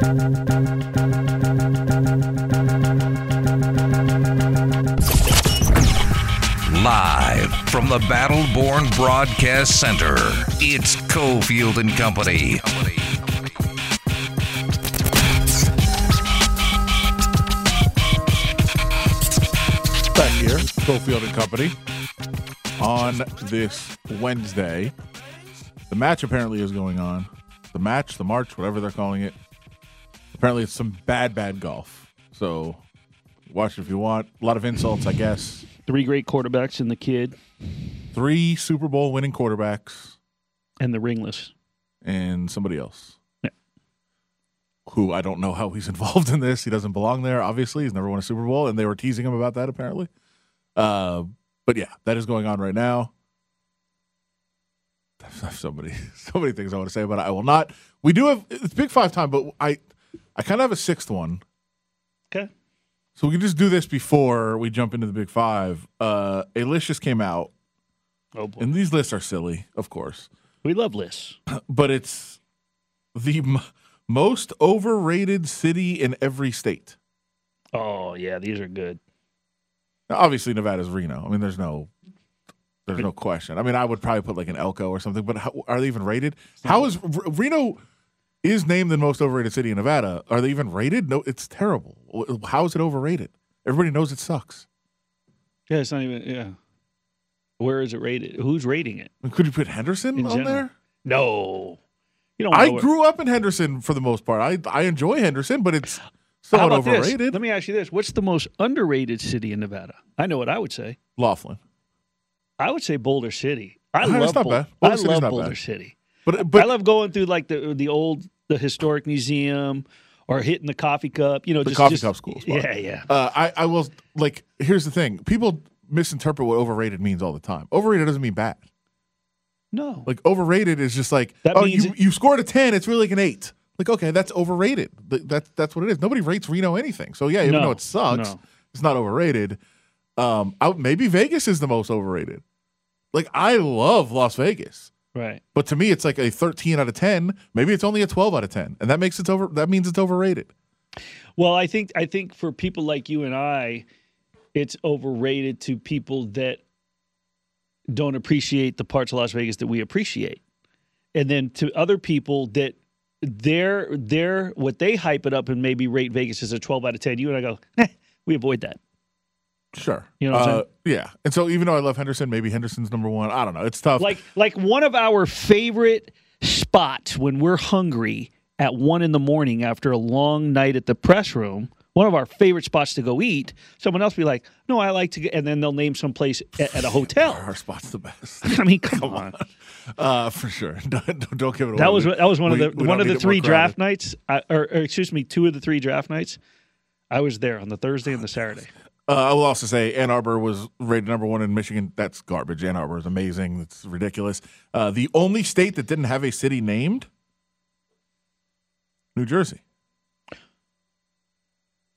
Live from the Battleborn Broadcast Center, it's Cofield and Company. back here, Cofield and Company, on this Wednesday. The match apparently is going on. The match, the march, whatever they're calling it. Apparently, it's some bad, bad golf. So, watch if you want. A lot of insults, I guess. Three great quarterbacks and the kid Three Super Bowl winning quarterbacks and the ringless. and somebody else. Yeah. Who I don't know how he's involved in this. He doesn't belong there, obviously. He's never won a Super Bowl, and they were teasing him about that, apparently. Uh, but yeah, that is going on right now. I have so many, so many things I want to say about it. I will not. We do have it's Big Five time, but I, I kind of have a sixth one. Okay. So we can just do this before we jump into the Big Five. Uh, a list just came out, Oh boy. and these lists are silly, of course we love lists. but it's the m- most overrated city in every state. Oh yeah, these are good. Now, obviously, Nevada's Reno. I mean, there's no, there's no question. I mean, I would probably put like an Elko or something. But how, are they even rated? How is Reno is named the most overrated city in Nevada? Are they even rated? No, it's terrible. How is it overrated? Everybody knows it sucks. Yeah, it's not even yeah. Where is it rated? Who's rating it? Could you put Henderson In on general. there? No. You don't I grew up in Henderson for the most part. I I enjoy Henderson, but it's somewhat about this? overrated. Let me ask you this. What's the most underrated city in Nevada? I know what I would say. Laughlin. I would say Boulder City. I love bad. Boulder I love Boulder bad. City. But but I love going through like the the old the historic museum or hitting the coffee cup. You know, The just, coffee just- cup's cool spot. Yeah, yeah. Uh, I, I will like. Here's the thing: people misinterpret what overrated means all the time. Overrated doesn't mean bad. No, Like overrated is just like, That oh, you it- you scored a ten. It's really like an eight. Like, okay, that's overrated. Th- That's that's what it is. Nobody rates Reno anything. So yeah, even No, though it sucks, no. it's not overrated. Um, I, maybe Vegas is the most overrated. Like I love Las Vegas, right. but to me, it's like a thirteen out of ten. Maybe it's only a twelve out of ten, and that makes it over. That means it's overrated. Well, I think I think for people like you and I, it's overrated to people that don't appreciate the parts of Las Vegas that we appreciate, and then to other people that they're they're what they hype it up and maybe rate Vegas as a twelve out of ten. You and I go, eh, we avoid that. Sure. You know uh. Yeah. And so even though I love Henderson, maybe Henderson's number one. I don't know. It's tough. Like like one of our favorite spots when we're hungry at one in the morning after a long night at the press room. One of our favorite spots to go eat. Someone else be like, "No, I like to," get, and then they'll name some place at, at a hotel. our spot's the best. I mean, come, on. Uh, for sure. Don't, don't- give it away. That was that was one we- of the one of the need it more three draft nights, I, or, or excuse me, two of the three draft nights. I was there on the Thursday and the Saturday. Uh, I will also say Ann Arbor was rated number one in Michigan. That's garbage. Ann Arbor is amazing. It's ridiculous. Uh, the only state that didn't have a city named, New Jersey.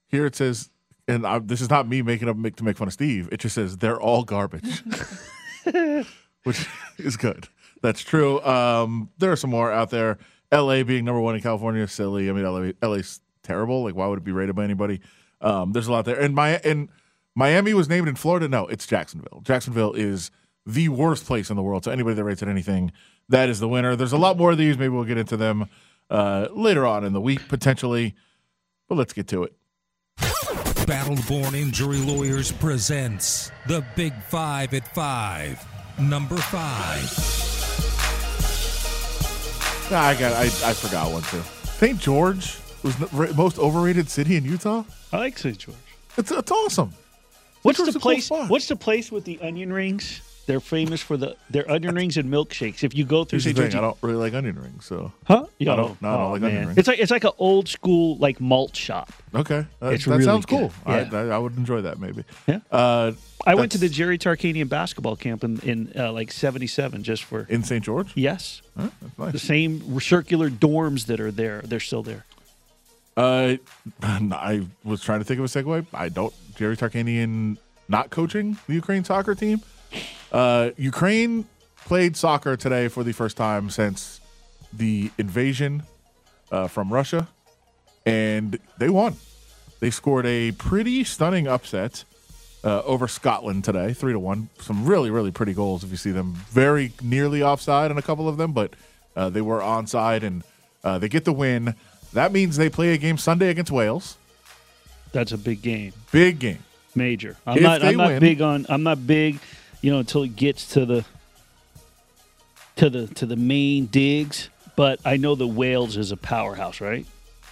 Here it says, and I, this is not me making up make, to make fun of Steve. It just says they're all garbage, which is good. That's true. Um, there are some more out there. L.A. being number one in California is silly. I mean, L.A. LA's terrible. Like, why would it be rated by anybody? Um, there's a lot there. And my and Miami was named in Florida. No, it's Jacksonville. Jacksonville is the worst place in the world. So anybody that rates it anything, that is the winner. There's a lot more of these. Maybe we'll get into them uh, later on in the week potentially. But let's get to it. Battleborn Injury Lawyers presents the Big Five at Five. Number five. I got. I, I forgot one too. St. George was the most overrated city in Utah. I like St. George. It's it's awesome. What's the a cool place? what's the place with the onion rings? They're famous for the their onion rings and milkshakes. If you go through Here's the St. thing. George, I don't really like onion rings, so huh? I don't- no, I don't like onion rings. It's like it's like an old school like malt shop. okay. That, that really sounds cool. I, Yeah. I, I would enjoy that maybe. Yeah. Uh, I went to the Jerry Tarkanian basketball camp in in uh, like '77 just for in St. George. yes, Huh, that's the same circular dorms that are there. They're still there. Uh, I was trying to think of a segue. I don't. Jerry Tarkanian not coaching the Ukraine soccer team. Uh, Ukraine played soccer today for the first time since the invasion uh, from Russia. and they won. They scored a pretty stunning upset uh, over Scotland today, three to one. Some really, really pretty goals if you see them. Very nearly offside on a couple of them, but uh, they were onside, and uh, they get the win. That means they play a game Sunday against Wales. That's a big game, Big game. major. I'm If not. I'm not win- big on. I'm not big, you know, until it gets to the to the to the main digs. But I know the Wales is a powerhouse, right?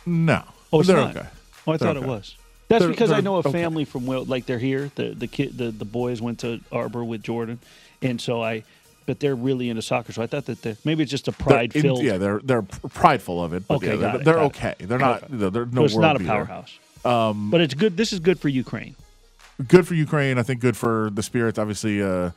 No, Oh, it's they're not. okay. Oh, I They're thought it was. That's They're- because I they're know a okay. family from Wales, like they're here. The the kid, the, the boys went to Arbor with Jordan, and so I. But they're really into soccer, so I thought that the, maybe it's just a pride filled. yeah, they're they're prideful of it. But Okay, yeah, they're, it, they're got it. okay. They're not. Okay. They're, no but it's not a beater. Um, but it's good. This is good for Ukraine. good for Ukraine. I think good for the spirits. Obviously, uh,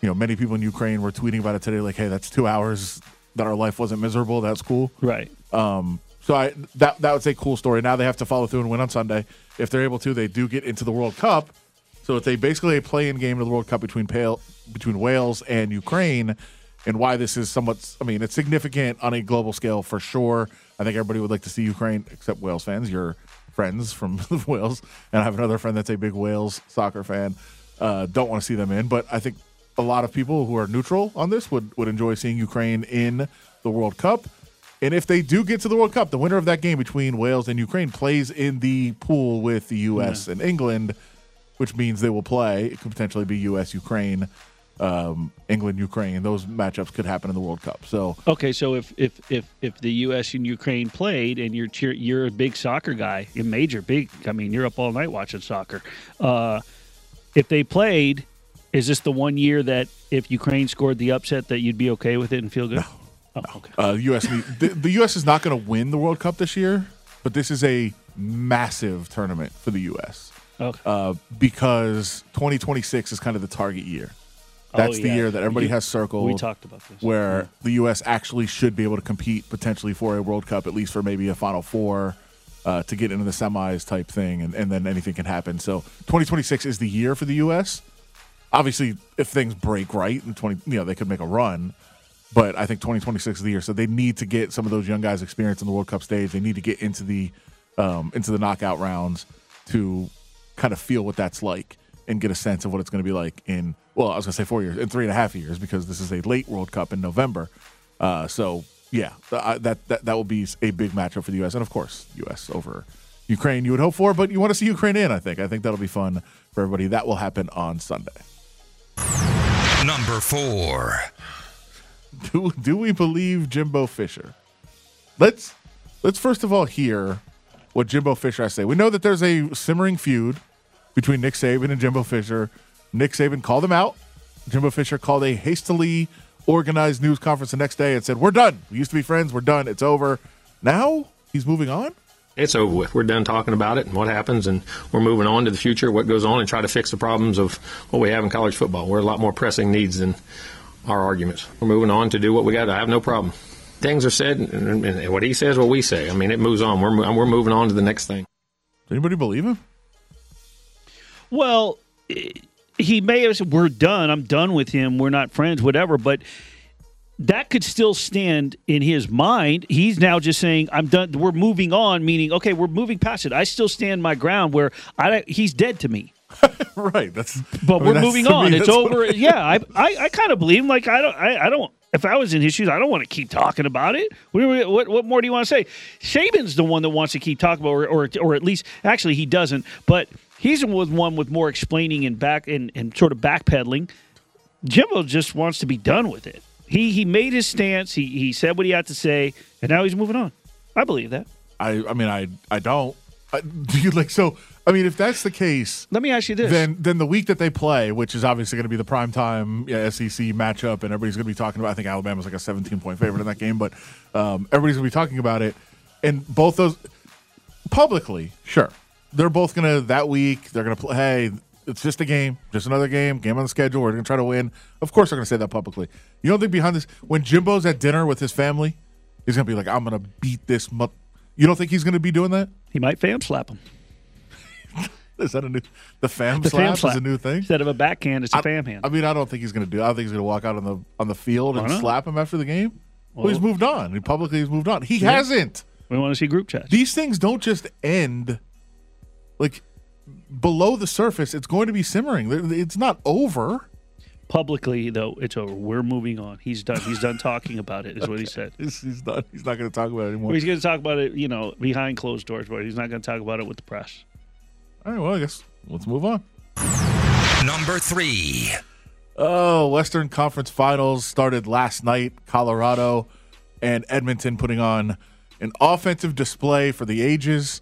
you know, many people in Ukraine were tweeting about it today. Like, hey, that's two hours that our life wasn't miserable. That's cool. Right. Um, so I that that was a cool story. Now they have to follow through and win on Sunday. If they're able to, they do get into the World Cup. So it's a basically a play-in game of the World Cup between Pale, between Wales and Ukraine. And why this is somewhat, I mean, it's significant on a global scale for sure. I think everybody would like to see Ukraine, except Wales fans. Your friends from Wales, and I have another friend that's a big Wales soccer fan. Uh, don't want to see them in, but I think a lot of people who are neutral on this would would enjoy seeing Ukraine in the World Cup. And if they do get to the World Cup, the winner of that game between Wales and Ukraine plays in the pool with the U.S. and England, which means they will play. It could potentially be U.S. Ukraine, um, England Ukraine. Those matchups could happen in the World Cup. So Okay, so if if if if the U.S. and Ukraine played, and you're cheer, you're a big soccer guy, a major big. I mean, you're up all night watching soccer. Uh, if they played, is this the one year that if Ukraine scored the upset that you'd be okay with it and feel good? No. Oh, okay. uh, U.S. the, the U.S. is not going to win the World Cup this year, but this is a massive tournament for the U.S. Okay. uh, because 2026 is kind of the target year. That's Oh, the yeah. year that everybody You- has circled. we talked about this. where the U.S. actually should be able to compete potentially for a World Cup, at least for maybe a Final Four, uh, to get into the semis type thing, and, and then anything can happen. So 2026 is the year for the U.S. Obviously, if things break right in 20, you know, they could make a run. But I think 2026 is the year, so they need to get some of those young guys experience in the World Cup stage. They need to get into the um, into the knockout rounds to kind of feel what that's like and get a sense of what it's going to be like in well, I was going to say four years, in three and a half years, because this is a late World Cup in November. Uh, so yeah, uh, that that that will be a big matchup for the U.S. and of course U.S. over Ukraine. You would hope for, but you want to see Ukraine in. I think. I think that'll be fun for everybody. That will happen on Sunday. Number four. do do we believe Jimbo Fisher? Let's let's first of all hear what Jimbo Fisher has to say. We know that there's a simmering feud between Nick Saban and Jimbo Fisher. Nick Saban called him out. Jimbo Fisher called a hastily organized news conference the next day and said, "We're done. We used to be friends. We're done. It's over." Now he's moving on. it's over with. We're done talking about it and what happens, and we're moving on to the future, what goes on, and try to fix the problems of what we have in college football. We're a lot more pressing needs than our arguments. We're moving on to do what we got. I have no problem. Things are said, and, and what he says, what we say. I mean, it moves on. We're we're moving on to the next thing. Does anybody believe him? Well, he may have said, "We're done. I'm done with him. We're not friends. Whatever." But that could still stand in his mind. He's now just saying, "I'm done. We're moving on." Meaning, okay, we're moving past it. I still stand my ground. Where I, he's dead to me. right. That's. But I mean, we're that's- moving to me, on. It's over. is. yeah, I, I, I kind of believe him. Like I don't, I, I don't. If I was in his shoes, I don't want to keep talking about it. What, what, what more do you want to say? Saban's the one that wants to keep talking about, or, or, or at least, actually, he doesn't. But he's the one with more explaining and back and, and sort of backpedaling. Jimbo just wants to be done with it. He he made his stance. He he said what he had to say, and now he's moving on. I believe that. I. I mean, I. I don't. I, do you like so? I mean, if that's the case, Let me ask you this: then then the week that they play, which is obviously going to be the prime time yeah, SEC matchup, and everybody's going to be talking about. I think Alabama's like a 17 point favorite in that game, but um, everybody's going to be talking about it. And both those publicly, sure, they're both going to that week. They're going to play. Hey, it's just a game, just another game, game on the schedule. We're going to try to win. Of course, they're going to say that publicly. You don't think behind this, when Jimbo's at dinner with his family, he's going to be like, "I'm going to beat this." Mu-. You don't think he's going to be doing that? he might fam slap him. Is that a new? The fam The slap fam slap is a new thing. instead of a backhand, it's a I- fam hand. I mean, I don't think he's going to do. I don't think he's going to walk out on the on the field and uh-huh. slap him after the game. Well, he's moved on. He publicly he's moved on. He hasn't. We want to see group chats. These things don't just end like below the surface. It's going to be simmering. It's not over. Publicly, though, it's over. We're moving on. He's done. He's done talking about it. Is what he said. He's, he's not. He's not going to talk about it anymore. Well, he's going to talk about it, you know, behind closed doors, but he's not going to talk about it with the press. All right. Well, I guess let's move on. Number three. Oh, Western Conference Finals started last night. Colorado and Edmonton putting on an offensive display for the ages.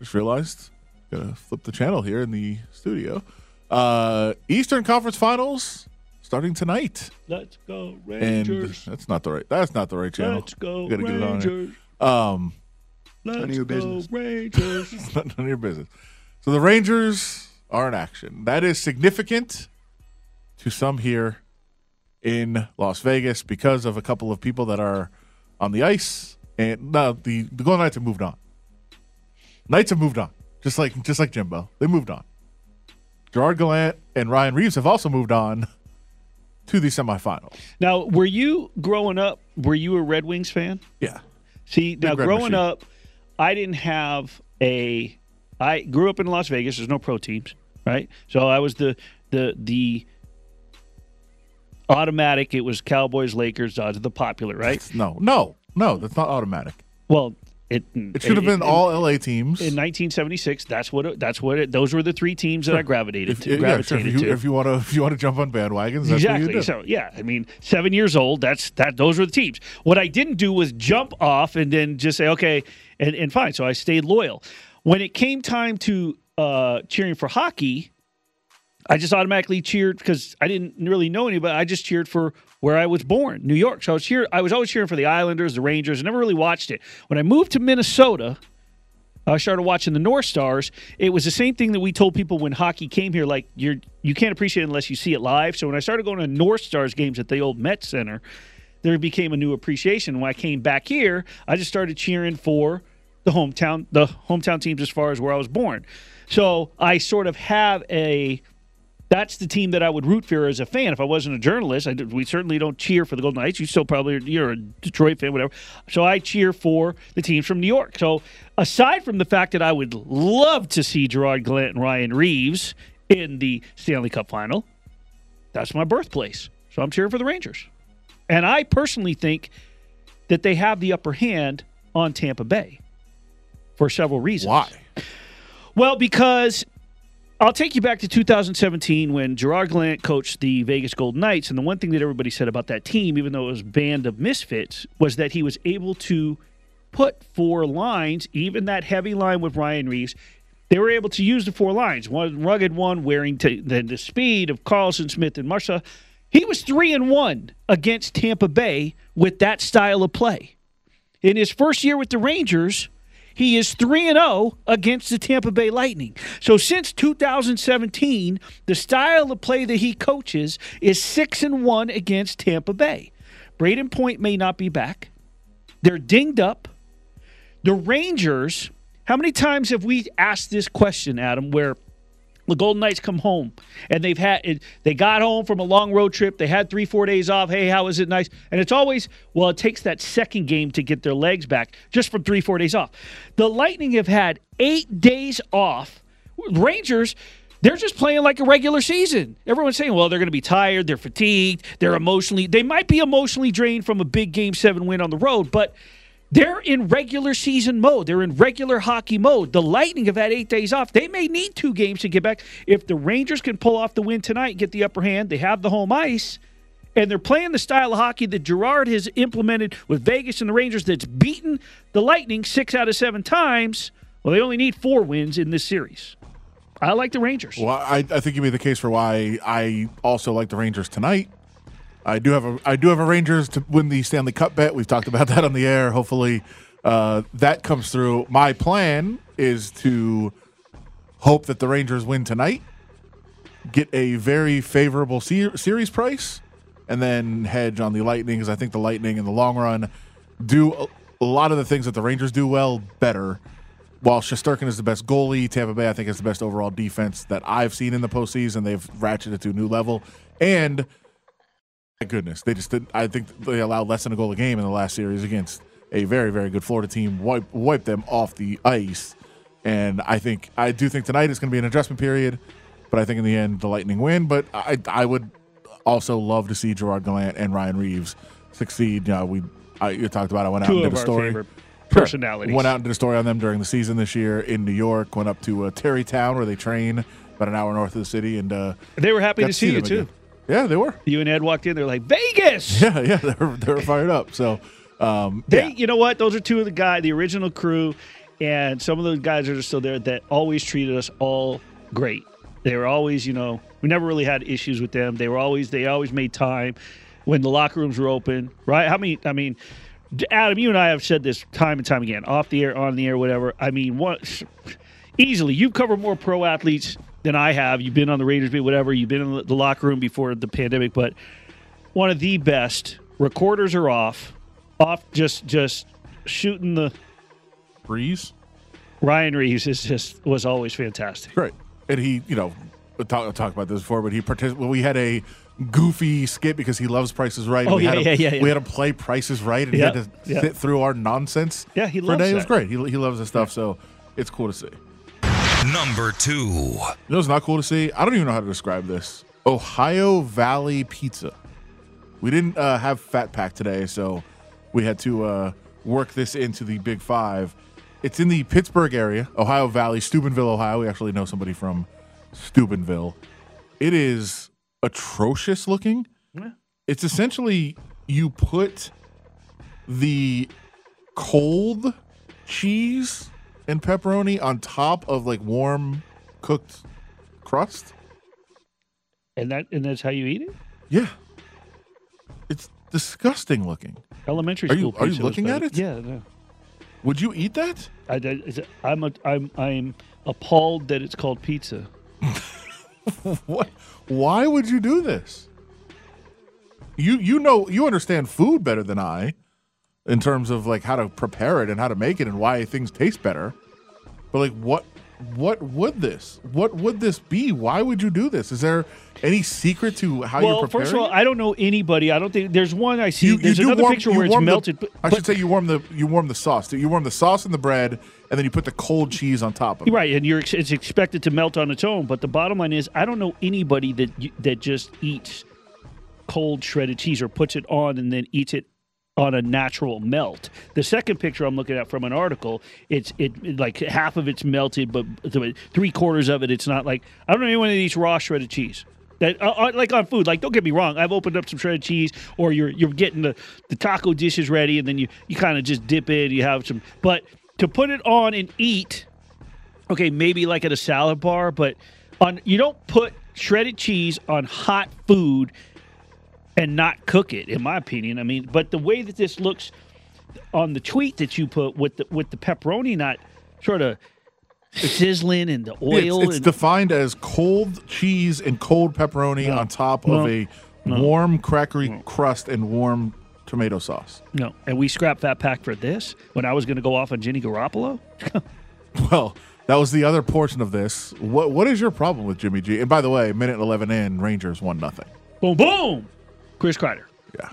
Just realized, gotta flip the channel here in the studio. Uh, Eastern Conference Finals starting tonight. Let's go And Rangers. that's not the right. That's not the right channel. Let's go Gotta get it on here. Rangers. Um, Let's of your go business. Rangers. it's not none of your business. So the Rangers are in action. That is significant to some here in Las Vegas because of a couple of people that are on the ice. And now the the Golden Knights have moved on. Knights have moved on, just like just like Jimbo. They moved on. Gerard Gallant and Ryan Reaves have also moved on to the semifinals. now, were you growing up? Were you a Red Wings fan? Yeah. See, now Red growing machine. up, I didn't have a. I grew up in Las Vegas. There's no pro teams, right? So I was the the the automatic. It was Cowboys, Lakers, Dodgers, the popular, right? No, no, no. That's not automatic. Well, it It should have been all LA teams. in 1976. That's what. It, that's what. It, those were the three teams that I gravitated If, to. yeah, sure, if you, to. if you want to, if you want to jump on bandwagons, that's what you exactly. do. So yeah, I mean, seven years old. That's that. Those were the teams. What I didn't do was jump off and then just say okay, and, and fine. So I stayed loyal. When it came time to uh, cheering for hockey, I just automatically cheered because I didn't really know anybody. I just cheered for where I was born, New York. So I was cheer. I was always cheering for the Islanders, the Rangers. I never really watched it. When I moved to Minnesota, I started watching the North Stars. It was the same thing that we told people when hockey came here. Like you're, you can't appreciate it unless you see it live. So when I started going to North Stars games at the old Met Center, there became a new appreciation. When I came back here, I just started cheering for the hometown, the hometown teams as far as where I was born. So I sort of have a that's the team that I would root for as a fan. If I wasn't a journalist, I we certainly don't cheer for the Golden Knights. You still probably you're a Detroit fan, whatever. So I cheer for the teams from New York. So aside from the fact that I would love to see Gerard Gallant and Ryan Reaves in the Stanley Cup final, that's my birthplace. So I'm cheering for the Rangers, and I personally think that they have the upper hand on Tampa Bay for several reasons. Why? Well, because I'll take you back to 2017 when Gerard Gallant coached the Vegas Golden Knights, and the one thing that everybody said about that team, even though it was band of misfits, was that he was able to put four lines, even that heavy line with Ryan Reaves. They were able to use the four lines. One rugged one, wearing to, the, the speed of Karlsson, Smith, and Marsha. He was three and one against Tampa Bay with that style of play. In his first year with the Rangers, he is 3 and 0 against the Tampa Bay Lightning. So since 2017, the style of play that he coaches is 6 and 1 against Tampa Bay. Brayden Point may not be back. They're dinged up. The Rangers, how many times have we asked this question, Adam, where the Golden Knights come home and they've had they got home from a long road trip. They had three, four days off. Hey, how was it nice? And it's always well, it takes that second game to get their legs back just from three, four days off. The Lightning have had eight days off. Rangers. They're just playing like a regular season. Everyone's saying, well, they're going to be tired, they're fatigued, they're emotionally, they might be emotionally drained from a big game seven win on the road, but they're in regular season mode. They're in regular hockey mode. The Lightning have had eight days off. They may need two games to get back. If the Rangers can pull off the win tonight, get the upper hand, they have the home ice, and they're playing the style of hockey that Gerard has implemented with Vegas and the Rangers that's beaten the Lightning six out of seven times. Well, they only need four wins in this series. I like the Rangers. Well, I, I think you made the case for why I also like the Rangers tonight. I do have a I do have a Rangers to win the Stanley Cup bet. We've talked about that on the air. Hopefully, uh, that comes through. My plan is to hope that the Rangers win tonight, get a very favorable se- series price, and then hedge on the Lightning because I think the Lightning in the long run do a, a lot of the things that the Rangers do well better. While Shesterkin is the best goalie, Tampa Bay I think is the best overall defense that I've seen in the postseason. They've ratcheted to a new level, and goodness, they just did. I think they allowed less than a goal a game in the last series against a very very good Florida team wipe wipe them off the ice. And I think I do think tonight is going to be an adjustment period, but I think in the end the Lightning win. But I I would also love to see Gerard Gallant and Ryan Reaves succeed. You know, we I, you talked about I went out Two and did a story. Personality. Went out and did a story on them during the season this year in New York. Went up to uh, Tarrytown where they train about an hour north of the city, and uh, They were happy got to see you too. again. Yeah, they were. You and Ed walked in. They're like Vegas. Yeah, yeah, they were, they were fired up. So, um, They, yeah. you know what? Those are two of the guy, the original crew, and some of those guys that are still there that always treated us all great. They were always, you know, we never really had issues with them. They were always, they always made time when the locker rooms were open, right? How many? I mean, Adam, you and I have said this time and time again, off the air, on the air, whatever. I mean, what? Easily, you've covered more pro athletes than I have. You've been on the Raiders beat, whatever. You've been in the locker room before the pandemic, but one of the best. Recorders are off, off just just shooting the Breeze, Ryan Reaves is just was always fantastic. great, and he, you know, talk, talk about this before, but he partic- well, We had a goofy skit because he loves Prices Right. Oh, we yeah, had yeah, him, yeah, yeah. We had him play Prices Right, and Yeah, he had to yeah. sit through our nonsense. Yeah, he loves a. It was great. He, he loves this stuff, so it's cool to see. Number two. You know what's not cool to see? I don't even know how to describe this. Ohio Valley Pizza. We didn't uh, have Fat Pack today, so we had to uh, work this into the Big Five. It's in the Pittsburgh area, Ohio Valley, Steubenville, Ohio. We actually know somebody from Steubenville. It is atrocious looking. It's essentially you put the cold cheese and pepperoni on top of like warm cooked crust. And that and that's how you eat it. Yeah. It's disgusting looking. Elementary Are school. you- are you looking at it? Yeah. No. Would you eat that? I, I'm, a, I'm, I'm appalled that it's called pizza. What? Why would you do this? You you know you understand food better than I in terms of like how to prepare it and how to make it and why things taste better. But like what what would this? What would this be? Why would you do this? Is there any secret to how well, you're preparing? first of all, it? I don't know anybody. I don't think there's one I see. you, there's you do another warm, picture where it's the- melted. but- I but- should say you warm the you warm the sauce. You warm the sauce and the bread, and then you put the cold cheese on top of it. Right, and you're it's expected to melt on its own. But the bottom line is, I don't know anybody that that just eats cold shredded cheese or puts it on and then eats it on a natural melt. The second picture I'm looking at from an article, it's it, it- like half of it's melted, but three quarters of it, it's not like I don't know anyone that eats raw shredded cheese. That uh, uh, like on food, like don't get me wrong, I've opened up some shredded cheese, or you're you're getting the, the taco dishes ready, and then you you kind of just dip in, you have some, but to put it on and eat okay, maybe like at a salad bar, but on you don't put shredded cheese on hot food and not cook it, in my opinion. I mean, but the way that this looks on the tweet that you put with the with the pepperoni not sort of sizzling and the oil It's, it's and, defined as cold cheese and cold pepperoni on top No. of a warm crackery crust and warm tomato sauce. no, and we scrapped that Pack for this when I was going to go off on Jimmy Garoppolo. Well, that was the other portion of this. What what is your problem with Jimmy G? And by the way, minute eleven in, Rangers won nothing. boom, boom, Chris Kreider. Yeah.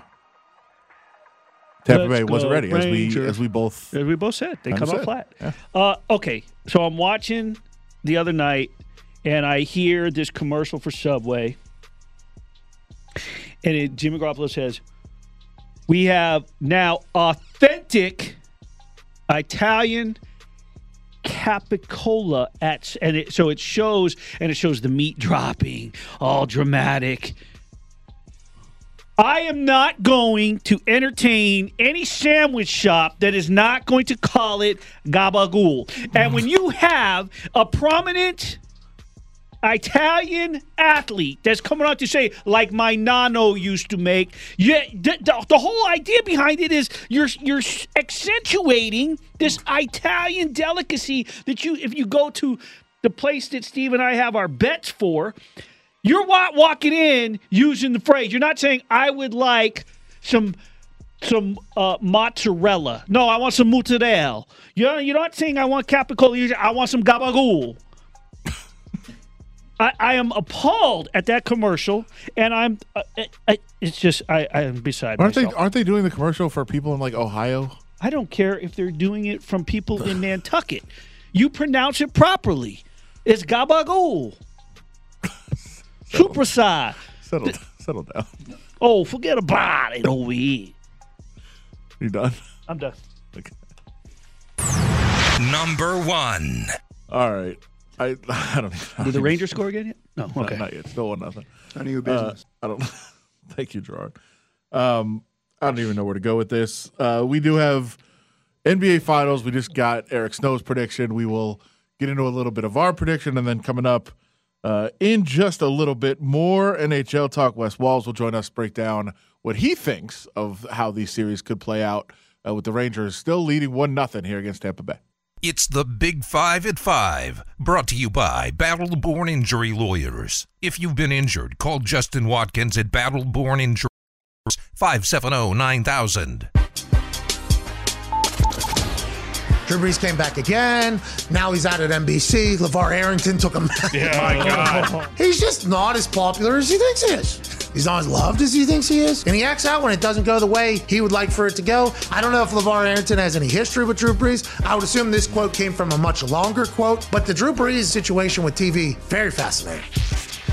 Tampa Let's Bay wasn't ready, as we as we both. As we both said, they come out flat. yeah. Uh, okay, so I'm watching the other night, and I hear this commercial for Subway, and it, Jimmy Garoppolo says, "We have now authentic Italian." capicola at and it so it shows and it shows the meat dropping all dramatic I am not going to entertain any sandwich shop that is not going to call it gabagool. And when you have a prominent Italian athlete that's coming out to say, like my nano used to make, yeah, the, the, the whole idea behind it is you're you're accentuating this Italian delicacy that you, if you go to the place that Steve and I have our bets for, you're wa- walking in using the phrase. You're not saying I would like some some uh, mozzarella. No, I want some mozzarella. You're, you're not saying I want capicola. I want some gabagool. I, I am appalled at that commercial, and I'm. Uh, I, I, it's just I, I am beside Aren't they aren't they doing the commercial for people in like Ohio? I don't care if they're doing it from people in Nantucket. You pronounce it properly. It's gabagool. Superside. Settle, settle down. Oh, forget about it over here. You done? I'm done. Okay. Number one. All right. I I don't. Even, Did the Rangers score again yet? No. Okay. not yet. Still one nothing. None of your Uh, business. I don't. thank you, Gerard. Um, I don't even know where to go with this. Uh, we do have NBA Finals. We just got Eric Snow's prediction. We will get into a little bit of our prediction, and then coming up uh, in just a little bit more NHL talk. Wes Walz will join us, break down what he thinks of how these series could play out. Uh, with the Rangers still leading one nothing here against Tampa Bay. It's the Big Five at Five, brought to you by Battle Born Injury Lawyers. If you've been injured, call Justin Watkins at Battle Born Injury 570 9000. Drew Brees came back again. Now he's out at NBC. LeVar Arrington took him back. my God. He's just not as popular as he thinks he is. He's not as loved as he thinks he is. And he acts out when it doesn't go the way he would like for it to go. I don't know if LeVar Arrington has any history with Drew Brees. I would assume this quote came from a much longer quote. But the Drew Brees situation with TV, very fascinating.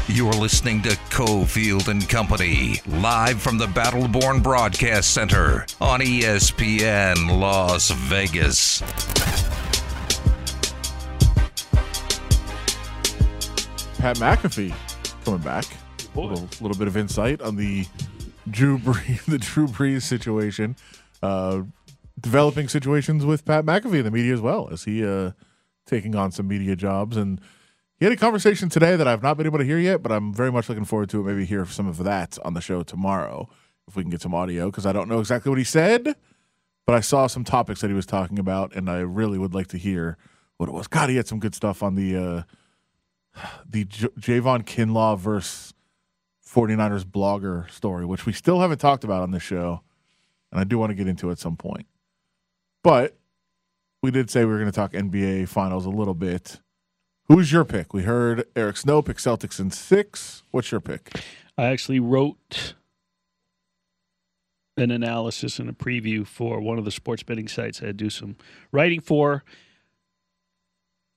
You're listening to Cofield and Company, live from the Battleborn Broadcast Center on ESPN Las Vegas. Pat McAfee coming back. A little, little bit of insight on the Drew Brees, the Drew Brees situation. Uh, developing situations with Pat McAfee in the media as well as he uh, taking on some media jobs. And he had a conversation today that I've not been able to hear yet, but I'm very much looking forward to it. Maybe hear some of that on the show tomorrow if we can get some audio because I don't know exactly what he said, but I saw some topics that he was talking about, and I really would like to hear what it was. God, he had some good stuff on the. Uh, the J- Javon Kinlaw versus 49ers blogger story, which we still haven't talked about on this show. And I do want to get into at some point. But we did say we were going to talk NBA finals a little bit. Who's your pick? We heard Eric Snow pick Celtics in six. What's your pick? I actually wrote an analysis and a preview for one of the sports betting sites I do some writing for.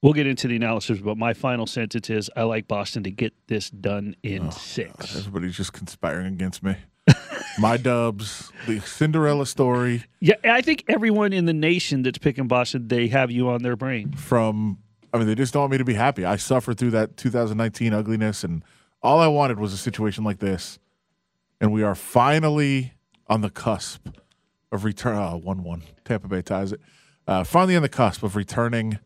We'll get into the analysis, but my final sentence is I like Boston to get this done in oh, six. Everybody's just conspiring against me. My dubs, the Cinderella story Yeah, I think everyone in the nation that's picking Boston, they have you on their brain. from I mean, they just don't want me to be happy. I suffered through that 2019 ugliness, and all I wanted was a situation like this. And we are finally on the cusp of return. Oh, 1 1. Tampa Bay ties it. Uh, finally on the cusp of returning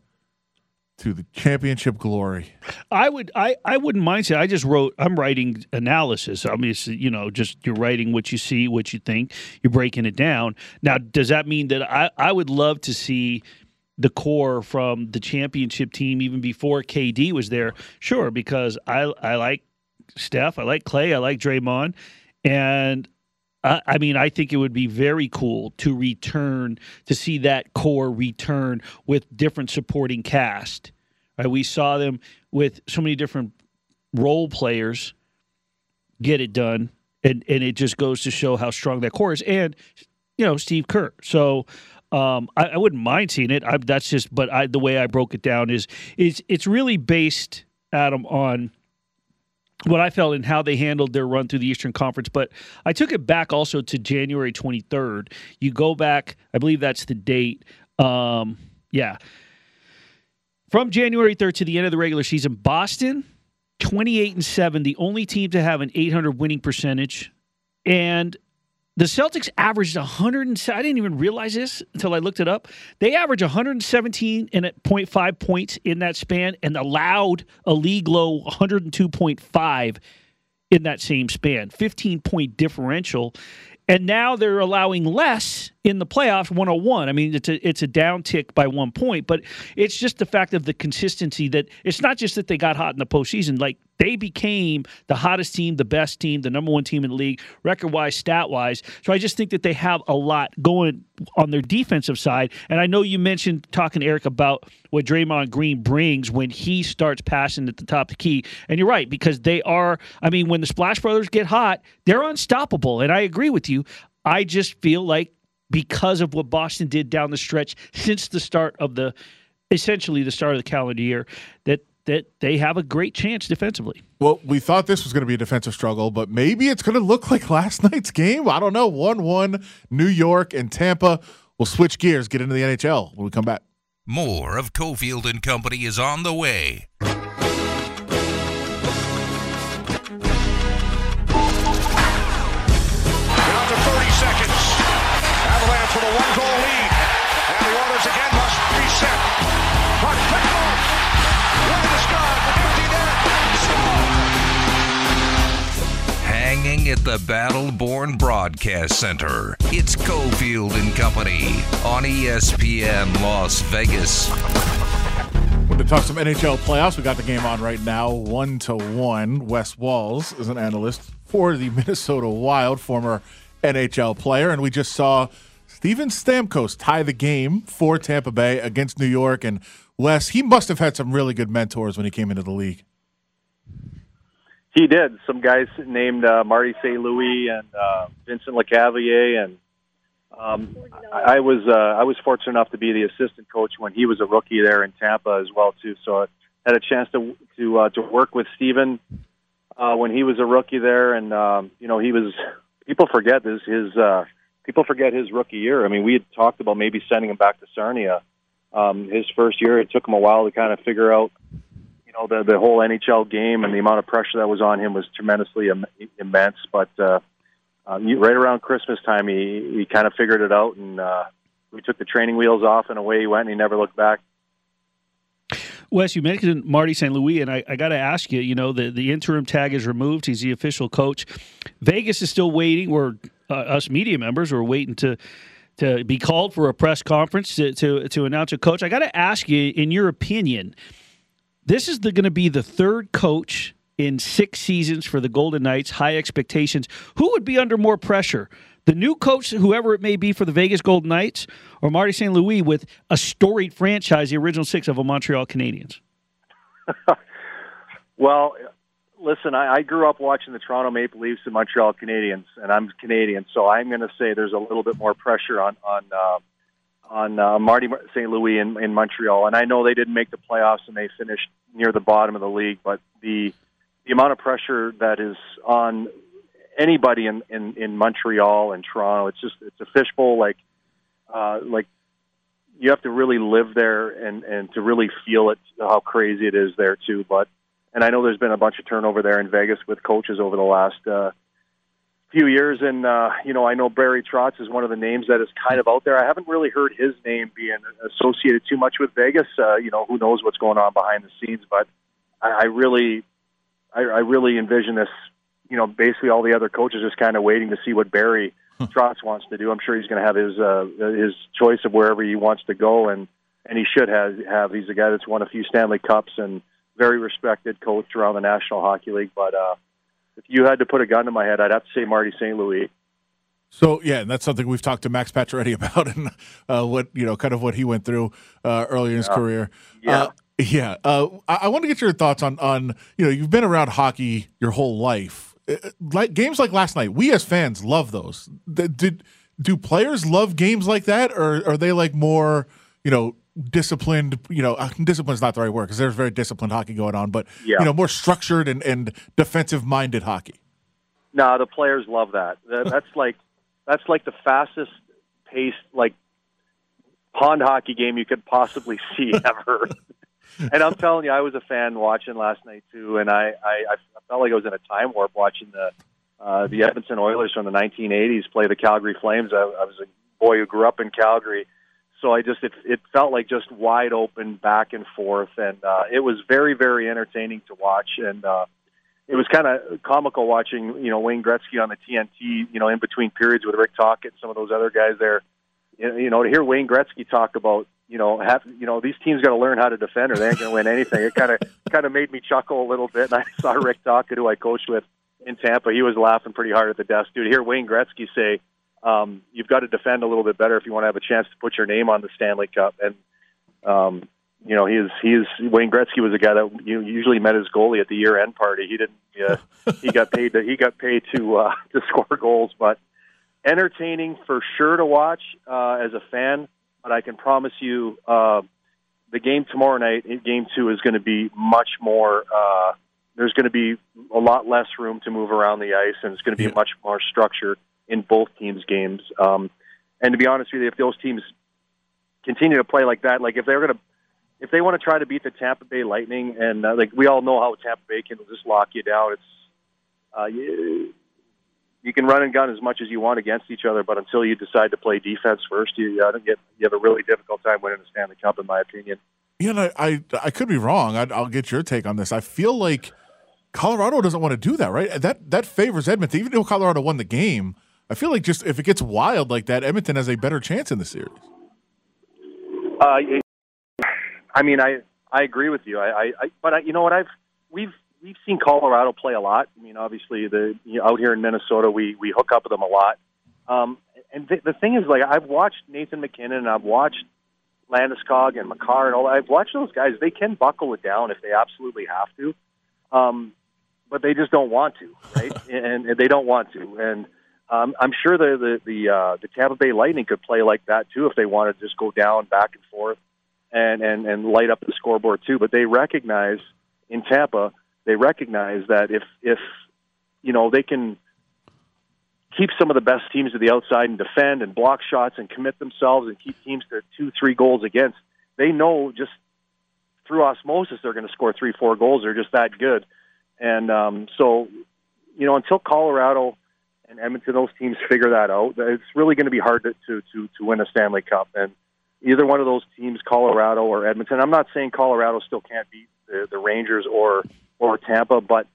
to the championship glory. I would I, I wouldn't mind saying I just wrote I'm writing analysis. I mean it's, you know, just you're writing what you see, what you think, you're breaking it down. Now, does that mean that I, I would love to see the core from the championship team even before KD was there? Sure, because I I like Steph, I like Clay, I like Draymond, and I, I mean, I think it would be very cool to return to see that core return with different supporting cast. Right? We saw them with so many different role players get it done, and and it just goes to show how strong that core is, and you know Steve Kerr. So. Um, I, I wouldn't mind seeing it. I, that's just, but I, the way I broke it down is, is it's really based, Adam, on what I felt and how they handled their run through the Eastern Conference. But I took it back also to January 23rd. You go back, I believe that's the date. Um, yeah. From January 3rd to the end of the regular season, Boston, 28 and 7, the only team to have an 800 winning percentage. And the Celtics averaged 100 I didn't even realize this until I looked it up. They averaged 117 and 0.5 points in that span and allowed a league low 102.5 in that same span. 15 point differential. And now they're allowing less in the playoffs 101. I mean, it's a it's a downtick by one point, but it's just the fact of the consistency that it's not just that they got hot in the postseason. Like they became the hottest team, the best team, the number one team in the league, record wise, stat wise. So I just think that they have a lot going on their defensive side. And I know you mentioned talking to Eric about what Draymond Green brings when he starts passing at the top of the key. And you're right, because they are, I mean, when the Splash Brothers get hot, they're unstoppable. And I agree with you. I just feel like because of what Boston did down the stretch since the start of the essentially the start of the calendar year that that they have a great chance defensively. Well, we thought this was going to be a defensive struggle, but maybe it's going to look like last night's game. I don't know. 1 1, New York and Tampa. We'll switch gears, get into the NHL when we come back. More of Cofield and Company is on the way. Avalanche with a one goal lead. And the Oilers again must reset. Puck picked off. One in the sky. Empty net. Score. Hanging at the Battleborn Broadcast Center. It's Cofield and Company on ESPN Las Vegas. When to talk some NHL playoffs, we got the game on right now, one to one. Wes Walz is an analyst for the Minnesota Wild, former NHL player, and we just saw Steven Stamkos tie the game for Tampa Bay against New York. And Wes, he must have had some really good mentors when he came into the league. He did. Some guys named uh, Marty St. Louis and uh, Vincent Lecavalier, and um, I I was uh, I was fortunate enough to be the assistant coach when he was a rookie there in Tampa as well too. So I had a chance to to uh, to work with Steven uh, when he was a rookie there, and um, you know he was. People forget this his uh, people forget his rookie year. I mean, we had talked about maybe sending him back to Sarnia. Um, his first year, it took him a while to kind of figure out you know the the whole NHL game and the amount of pressure that was on him was tremendously Im- immense. But uh, you- right around Christmas time, he he kind of figured it out, and uh, we took the training wheels off, and away he went, and he never looked back. Wes, you mentioned Marty St. Louis, and I, I got to ask you. You know, the, the interim tag is removed; he's the official coach. Vegas is still waiting. We're uh, us media members were waiting to to be called for a press conference to to, to announce a coach. I got to ask you, in your opinion, this is going to be the third coach in six seasons for the Golden Knights. High expectations. Who would be under more pressure? The new coach, whoever it may be for the Vegas Golden Knights, or Marty St. Louis with a storied franchise, the original six of the Montreal Canadiens? Well, listen, I, I grew up watching the Toronto Maple Leafs and Montreal Canadiens, and I'm Canadian, so I'm going to say there's a little bit more pressure on on uh, on uh, Marty St. Louis in, in Montreal. And I know they didn't make the playoffs and they finished near the bottom of the league, but the the amount of pressure that is on anybody in, in, in Montreal and Toronto, it's just it's a fishbowl like uh, like you have to really live there and and to really feel it how crazy it is there too. But and I know there's been a bunch of turnover there in Vegas with coaches over the last uh, few years, and uh, you know I know Barry Trotz is one of the names that is kind of out there. I haven't really heard his name being associated too much with Vegas. Uh, you know who knows what's going on behind the scenes, but I, I really, I, I really envision this. You know, basically all the other coaches just kind of waiting to see what Barry Trotz wants to do. I'm sure he's going to have his uh, his choice of wherever he wants to go, and and he should have have. He's a guy that's won a few Stanley Cups and very respected coach around the National Hockey League. But uh, if you had to put a gun to my head, I'd have to say Marty St. Louis. So yeah, and that's something we've talked to Max Pacioretty about, and uh, what you know, kind of what he went through uh, early in his Yeah. career. Yeah. Uh, yeah. Uh, I, I want to get your thoughts on on you know you've been around hockey your whole life. Uh, Like games like last night, we as fans love those. Th- Did do players love games like that, or are they like more you know disciplined? You know, uh, discipline's not the right word because there's very disciplined hockey going on, but Yeah. you know more structured and and defensive minded hockey. No, the players love that. That- That's like that's like the fastest paced like pond hockey game you could possibly see ever. and I'm telling you, I was a fan watching last night too, and I I, I felt like I was in a time warp watching the uh, the Edmonton Oilers from the 1980s play the Calgary Flames. I, I was a boy who grew up in Calgary. So I just it, it felt like just wide open back and forth, and uh, it was very very entertaining to watch. And uh, it was kind of comical watching, you know, Wayne Gretzky on the TNT, you know, in between periods with Rick Tocchet and some of those other guys there. You know, to hear Wayne Gretzky talk about, you know, have you know these teams got to learn how to defend or they ain't going to win anything. It kind of kind of made me chuckle a little bit. And I saw Rick Tocchet, who I coached with in Tampa, he was laughing pretty hard at the desk. Dude, hear Wayne Gretzky say, um, "You've got to defend a little bit better if you want to have a chance to put your name on the Stanley Cup." And um, you know, he's he's Wayne Gretzky was a guy that you usually met his goalie at the year end party. He didn't. Uh, he got paid. To, he got paid to uh, to score goals, but entertaining for sure to watch uh, as a fan. But I can promise you, uh, the game tomorrow night, game two, is going to be much more. Uh, there's going to be a lot less room to move around the ice, and it's going to be Yeah. much more structure in both teams' games. Um, and to be honest with you, if those teams continue to play like that, like if they're going to, if they want to try to beat the Tampa Bay Lightning, and uh, like we all know how Tampa Bay can just lock you down, it's uh, you, you can run and gun as much as you want against each other, but until you decide to play defense first, you uh, get you have a really difficult time winning the Stanley Cup, in my opinion. And I, I I could be wrong. I, I'll get your take on this. I feel like Colorado doesn't want to do that, right? That that favors Edmonton. Even though Colorado won the game, I feel like just if it gets wild like that, Edmonton has a better chance in the series. Uh, I mean, I I agree with you. I, I, I but I, you know what? I've we've we've seen Colorado play a lot. I mean, obviously, the you know, out here in Minnesota, we we hook up with them a lot. Um, and th- the thing is, like, I've watched Nathan MacKinnon, and I've watched Landeskog and Makar, and all. I've watched those guys. They can buckle it down if they absolutely have to, um, but they just don't want to, right? and, and they don't want to. And um, I'm sure the the the, uh, the Tampa Bay Lightning could play like that too if they wanted to just go down back and forth and and and light up the scoreboard too. But they recognize in Tampa, they recognize that if if you know they can keep some of the best teams to the outside and defend and block shots and commit themselves and keep teams to two three goals against, they know just through osmosis they're going to score three four goals. They're just that good, and um, so you know until Colorado and Edmonton, those teams figure that out. It's really going to be hard to, to to win a Stanley Cup, and either one of those teams, Colorado or Edmonton. I'm not saying Colorado still can't beat the, the Rangers or or Tampa, but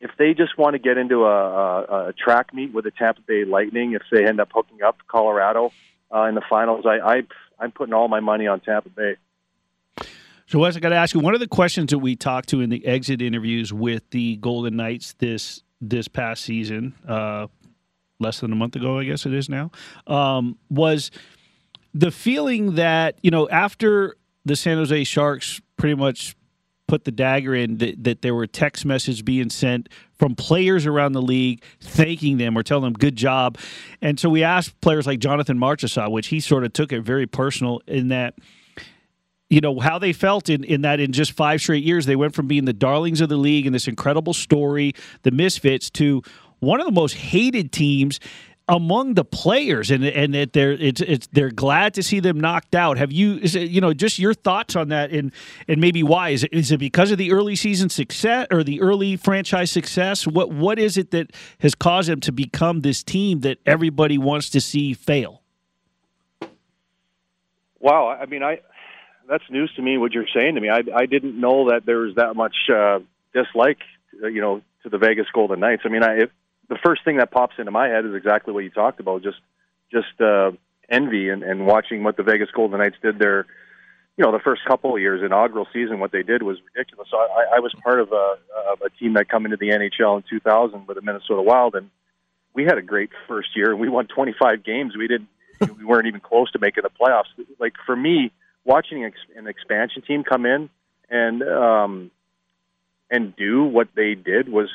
if they just want to get into a, a, a track meet with the Tampa Bay Lightning, if they end up hooking up Colorado uh, in the finals, I, I I'm putting all my money on Tampa Bay. So, Wes, I got to ask you one of the questions that we talked to in the exit interviews with the Golden Knights this this past season, uh, less than a month ago, I guess it is now, um, was the feeling that you know after the San Jose Sharks pretty much put the dagger in that, that there were text messages being sent from players around the league thanking them or telling them good job. And so we asked players like jonathan marchessault which he sort of took it very personal in that you know how they felt in, in that in just five straight years they went from being the darlings of the league and this incredible story the misfits to one of the most hated teams among the players and and that they're it's it's they're glad to see them knocked out have you it, you know just your thoughts on that and and maybe why is it is it because of the early season success or the early franchise success what what is it that has caused them to become this team that everybody wants to see fail Wow, I mean, I that's news to me. What you're saying to me, I I didn't know that there was that much uh, dislike, uh, you know, to the Vegas Golden Knights. I mean, I if, the first thing that pops into my head is exactly what you talked about, just just uh, envy and, and watching what the Vegas Golden Knights did there. You know, the first couple of years, inaugural season, what they did was ridiculous. So I, I was part of a, of a team that come into the NHL in 2000 with the Minnesota Wild, and we had a great first year. We won 25 games. We didn't. we weren't even close to making the playoffs. Like for me, watching an expansion team come in and um, and do what they did was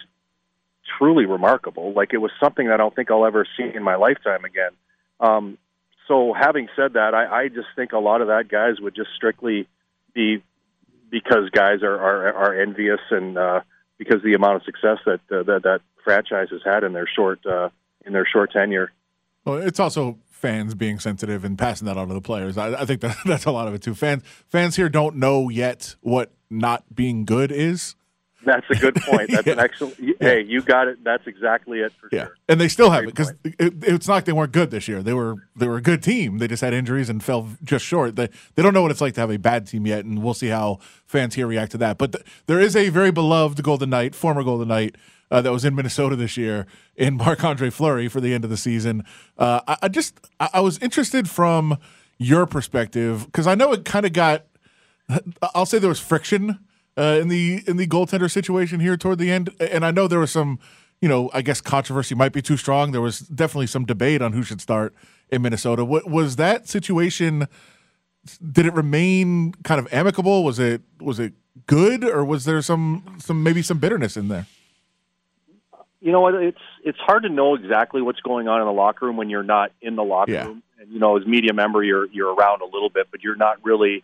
truly remarkable. Like it was something that I don't think I'll ever see in my lifetime again. Um, so having said that, I, I just think a lot of that guys would just strictly be because guys are are, are envious and uh, because the amount of success that uh, that that franchise has had in their short uh, in their short tenure. Well, it's also fans being sensitive and passing that on to the players. I, I think that that's a lot of it too. Fans fans here don't know yet what not being good is. That's a good point. That's an Yeah. excellent. Hey, you got it. That's exactly it for Yeah, sure. and they still have it because it, it's not like they weren't good this year. They were they were a good team. They just had injuries and fell just short. They they don't know what it's like to have a bad team yet, and we'll see how fans here react to that. But th- there is a very beloved Golden Knight, former Golden Knight. Uh, that was in Minnesota this year in Marc Andre Fleury for the end of the season. Uh, I, I just I, I was interested from your perspective because I know it kind of got I'll say there was friction uh, in the in the goaltender situation here toward the end, and I know there was some, you know, I guess controversy might be too strong. There was definitely some debate on who should start in Minnesota. What was that situation? Did it remain kind of amicable? Was it was it good, or was there some some maybe some bitterness in there? you know what? It's it's hard to know exactly what's going on in the locker room when you're not in the locker Yeah. room. And you know, as media member, you're you're around a little bit, but you're not really,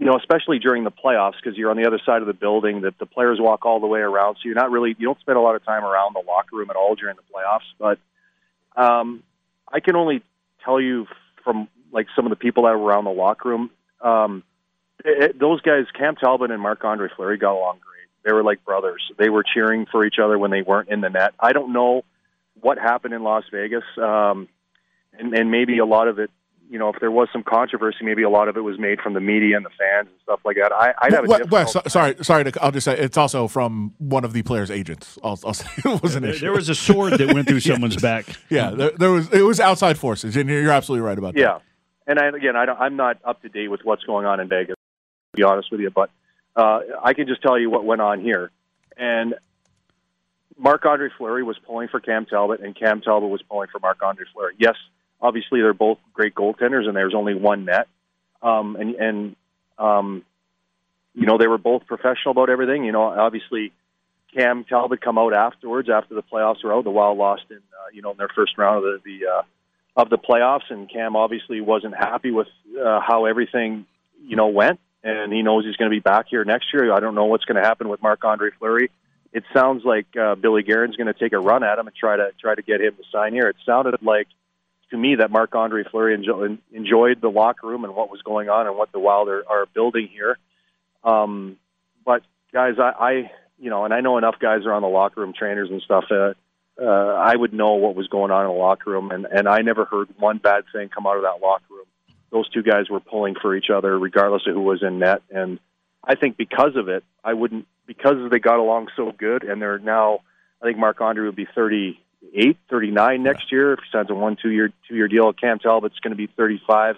you know, especially during the playoffs because you're on the other side of the building. That the players walk all the way around, so you're not really you don't spend a lot of time around the locker room at all during the playoffs. But um, I can only tell you from like some of the people that were around the locker room. Um, it, those guys, Cam Talbot and Marc Andre Fleury, got along great. They were like brothers. They were cheering for each other when they weren't in the net. I don't know what happened in Las Vegas, um, and, and maybe a lot of it. You know, if there was some controversy, maybe a lot of it was made from the media and the fans and stuff like that. I, I'd have a Wes, difficult Wes, so- sorry, sorry. To, I'll just say it's also from one of the players' agents. I'll, I'll say it was an There, issue. there was a sword that went through someone's back. yeah, there, there was it was outside forces, and you're, you're absolutely right about that. Yeah, and I, again, I don't, I'm not up to date with what's going on in Vegas. To be honest with you, but uh, I can just tell you what went on here. And Marc Andre Fleury was pulling for Cam Talbot, and Cam Talbot was pulling for Marc Andre Fleury. Yes, obviously they're both great goaltenders, and there's only one net. Um, and and um, you know they were both professional about everything. You know, obviously Cam Talbot come out afterwards after the playoffs were out. The Wild lost in uh, you know in their first round of the, the uh, of the playoffs, and Cam obviously wasn't happy with uh, how everything you know went, and he knows he's going to be back here next year. I don't know what's going to happen with Marc Andre Fleury. It sounds like uh, Billy Guerin's going to take a run at him and try to try to get him to sign here. It sounded like to me that Marc Andre Fleury enjo- enjoyed the locker room and what was going on and what the Wild are, are building here. Um, but guys, I, I you know, and I know enough guys are on the locker room trainers and stuff. Uh, uh, I would know what was going on in the locker room, and and I never heard one bad thing come out of that locker room. Those two guys were pulling for each other, regardless of who was in net, and I think because of it, I wouldn't because they got along so good, and they're now. I think Marc Andre would be 38, 39 next year if he signs a one two year two year deal. Cam Talbot's going to be 35.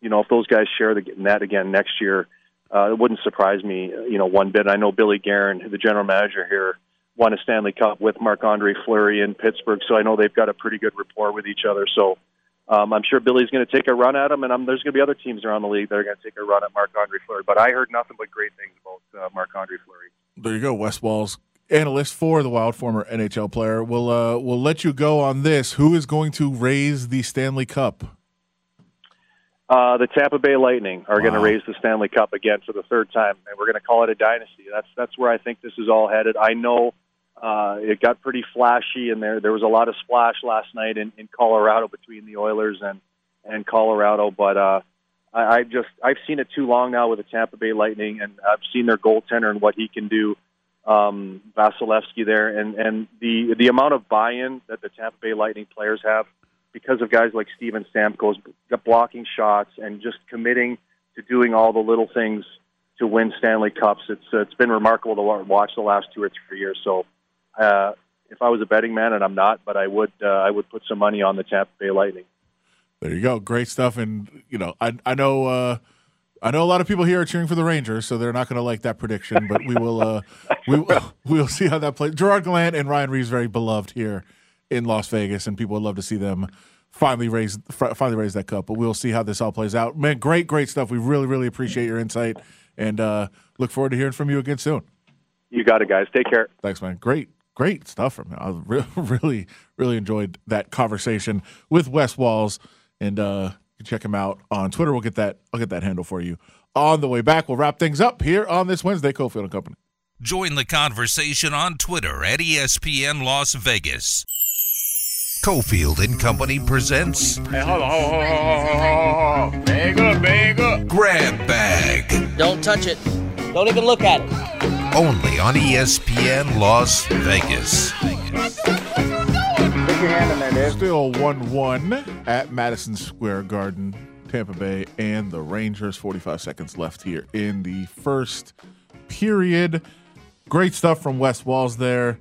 You know, if those guys share the net again next year, uh, it wouldn't surprise me, you know, one bit. I know Billy Guerin, the general manager here, won a Stanley Cup with Marc Andre Fleury in Pittsburgh, so I know they've got a pretty good rapport with each other. So um, I'm sure Billy's going to take a run at him, and um, there's going to be other teams around the league that are going to take a run at Marc Andre Fleury. But I heard nothing but great things about uh, Marc Andre Fleury. There you go, Wes Walz analyst for the Wild, former NHL player. We'll uh, we'll let you go on this. Who is going to raise the Stanley Cup? Uh, the Tampa Bay Lightning are going to raise the Stanley Cup again for the third time, and we're going to call it a dynasty. That's that's where I think this is all headed. I know uh, it got pretty flashy, and there there was a lot of splash last night in, in Colorado between the Oilers and and Colorado, but uh, I, I just I've seen it too long now with the Tampa Bay Lightning, and I've seen their goaltender and what he can do, um, Vasilevskiy there, and and the the amount of buy-in that the Tampa Bay Lightning players have because of guys like Steven Stamkos blocking shots and just committing to doing all the little things to win Stanley Cups. It's uh, it's been remarkable to watch the last two or three years. So, uh, if I was a betting man, and I'm not, but I would uh, I would put some money on the Tampa Bay Lightning. There you go, great stuff. And you know, I I know uh, I know a lot of people here are cheering for the Rangers, so they're not going to like that prediction. But we will uh, we will we'll see how that plays. Gerard Gallant and Ryan Reaves very beloved here in Las Vegas, and people would love to see them finally raise fi- finally raise that cup. But we'll see how this all plays out. Man, great great stuff. We really really appreciate your insight, and uh, look forward to hearing from you again soon. You got it, guys. Take care. Thanks, man. Great, great stuff from him. I re- really, really enjoyed that conversation with Wes Walz, and uh, you can check him out on Twitter. We'll get that. I'll get that handle for you on the way back. We'll wrap things up here on this Wednesday. Cofield and Company. Join the conversation on Twitter at ESPN Las Vegas. Cofield and Company presents Hey, hold on, hold on, hold on, hold on, hold on. Bag up, bag up. Grab Bag, Don't touch it. Don't even look at it. only on ESPN Las Vegas. Still one-one at Madison Square Garden, Tampa Bay, and the Rangers. Forty-five seconds left here in the first period. Great stuff from Wes Walz there.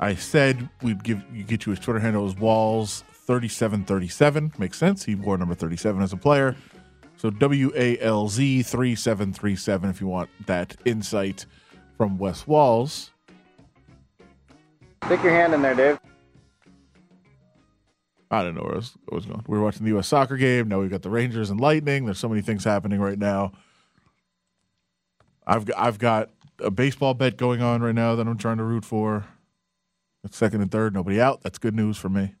I said we'd give you get you his Twitter handle is Walz thirty seven thirty seven. Makes sense. He wore number thirty seven as a player. So W A L Z three seven three seven. If you want that insight from Wes Walz. Stick your hand in there, Dave. I don't know where I was, I was going. We were watching the U.S. soccer game. Now we've got the Rangers and Lightning. There's so many things happening right now. I've got, I've got a baseball bet going on right now that I'm trying to root for. At second and third, nobody out. That's good news for me.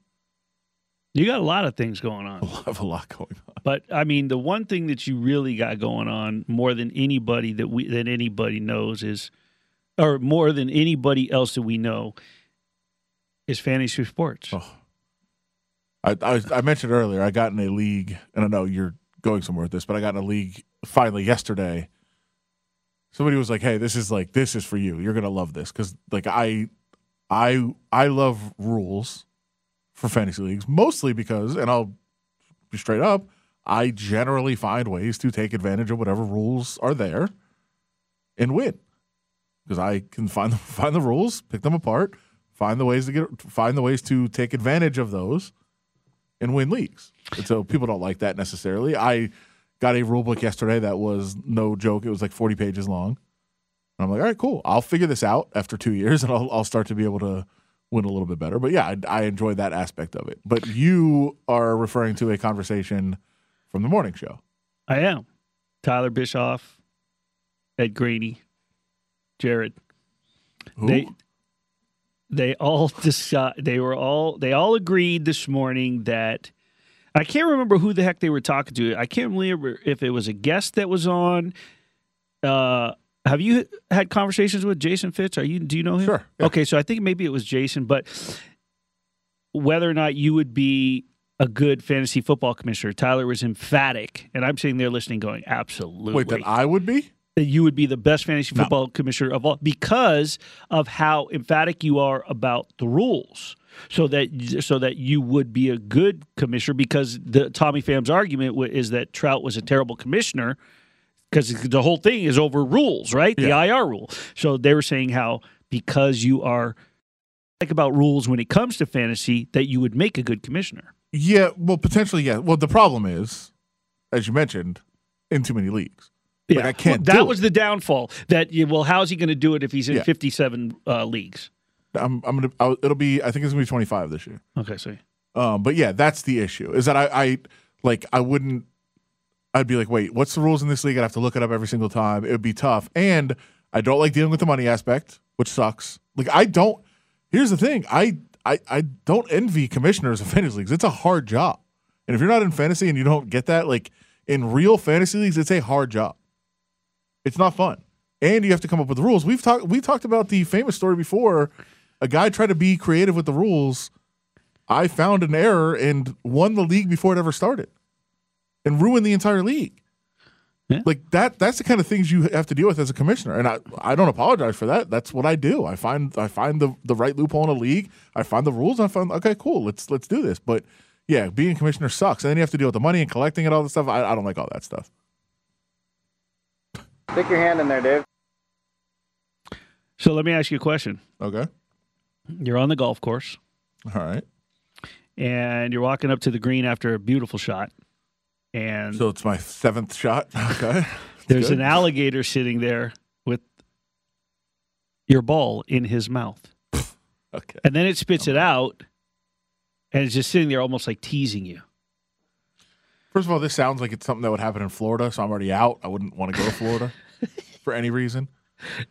You got a lot of things going on. I have a lot going on. But I mean, the one thing that you really got going on more than anybody that we that anybody knows is, or more than anybody else that we know, is fantasy sports. Oh. I, I, I mentioned earlier I got in a league, and I know you're going somewhere with this, but I got in a league finally yesterday. Somebody was like, "Hey, this is like this is for you. You're gonna love this because like I, I I love rules for fantasy leagues mostly because, and I'll be straight up, I generally find ways to take advantage of whatever rules are there and win because I can find the, find the rules, pick them apart, find the ways to get find the ways to take advantage of those and win leagues. And so people don't like that necessarily. I got a rule book yesterday that was no joke. It was like 40 pages long. And I'm like, all right, cool. I'll figure this out after two years and I'll, I'll start to be able to win a little bit better. But yeah, I, I enjoy that aspect of it. But you are referring to a conversation from the morning show. I am. Tyler Bischoff, Ed Graney, Jared. Who? They they all decide they were all they all agreed this morning that I can't remember who the heck they were talking to. I can't remember if it was a guest that was on. Uh, have you had conversations with Jason Fitz? Are you do you know him? Sure, yeah. Okay, so I think maybe it was Jason, but whether or not you would be a good fantasy football commissioner, Tyler was emphatic, and I'm sitting there listening, going, "Absolutely." Wait, that I would be? That you would be the best fantasy No. football commissioner of all because of how emphatic you are about the rules. So that so that you would be a good commissioner because the Tommy Pham's argument is that Trout was a terrible commissioner because the whole thing is over rules, right? The IR rule. So they were saying how because you are like about rules when it comes to fantasy that you would make a good commissioner. Yeah, well, potentially, yeah. Well, the problem is, as you mentioned, in too many leagues. Like, I can't That do was the downfall. That yeah, well, how's he going to do it if he's in Yeah. 57 uh, leagues? I'm, I'm gonna. I'll, it'll be. I think it's gonna be 25 this year. Okay, see. Um, but yeah, that's the issue. Is that I, I like I wouldn't. I'd be like, wait, what's the rules in this league? I'd have to look it up every single time. It would be tough, and I don't like dealing with the money aspect, which sucks. Like I don't. Here's the thing. I I I don't envy commissioners of fantasy leagues. It's a hard job, and if you're not in fantasy and you don't get that, like in real fantasy leagues, it's a hard job. It's not fun, and you have to come up with the rules. We've talked. We talked about the famous story before. A guy tried to be creative with the rules. I found an error and won the league before it ever started, and ruined the entire league. Yeah. Like that. That's the kind of things you have to deal with as a commissioner, and I, I don't apologize for that. That's what I do. I find I find the the right loophole in a league. I find the rules. And I find okay, cool. Let's let's do this. But yeah, being a commissioner sucks, and then you have to deal with the money and collecting and all this stuff. I, I don't like all that stuff. Stick your hand in there, Dave. So let me ask you a question. Okay. You're on the golf course All right. and you're walking up to the green after a beautiful shot. And So it's my seventh shot. Okay. there's good. an alligator sitting there with your ball in his mouth. Okay. And then it spits it out and it's just sitting there almost like teasing you. First of all, this sounds like it's something that would happen in Florida, so I'm already out. I wouldn't want to go to Florida for any reason.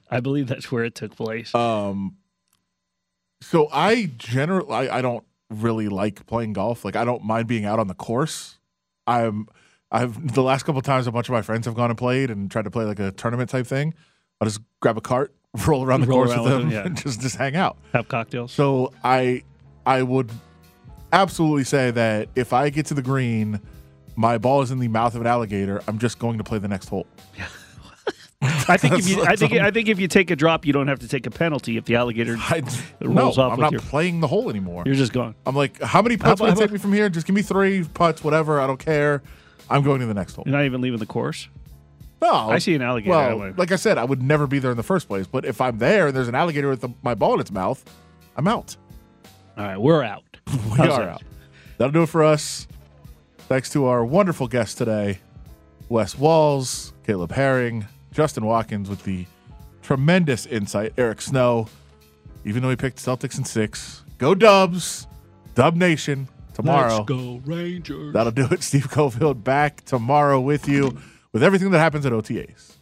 I believe that's where it took place. Um, so I generally I, I don't really like playing golf. Like I don't mind being out on the course. I'm I've the last couple of times a bunch of my friends have gone and played and tried to play like a tournament type thing. I'll just grab a cart, roll around the Roll course around with with them, them, yeah. and just just hang out. Have cocktails. So I I would absolutely say that if I get to the green, my ball is in the mouth of an alligator. I'm just going to play the next hole. I think if you I think I think if you take a drop, you don't have to take a penalty if the alligator I, rolls no, off I'm not your playing the hole anymore. you're just gone. I'm like, how many putts How will it take me from here? Just give me three putts, whatever. I don't care. I'm going to the next hole. You're not even leaving the course. No, I see an alligator. Well, like I said, I would never be there in the first place. But if I'm there and there's an alligator with the, my ball in its mouth, I'm out. All right, we're out. We How's are that? out. That'll do it for us. Thanks to our wonderful guests today, Wes Walz, Caleb Herring, Justin Watkins with the tremendous insight, Eric Snow, even though he picked Celtics in six. Go Dubs, Dub Nation tomorrow. Let's go Rangers. That'll do it. Steve Cofield back tomorrow with you with everything that happens at OTAs.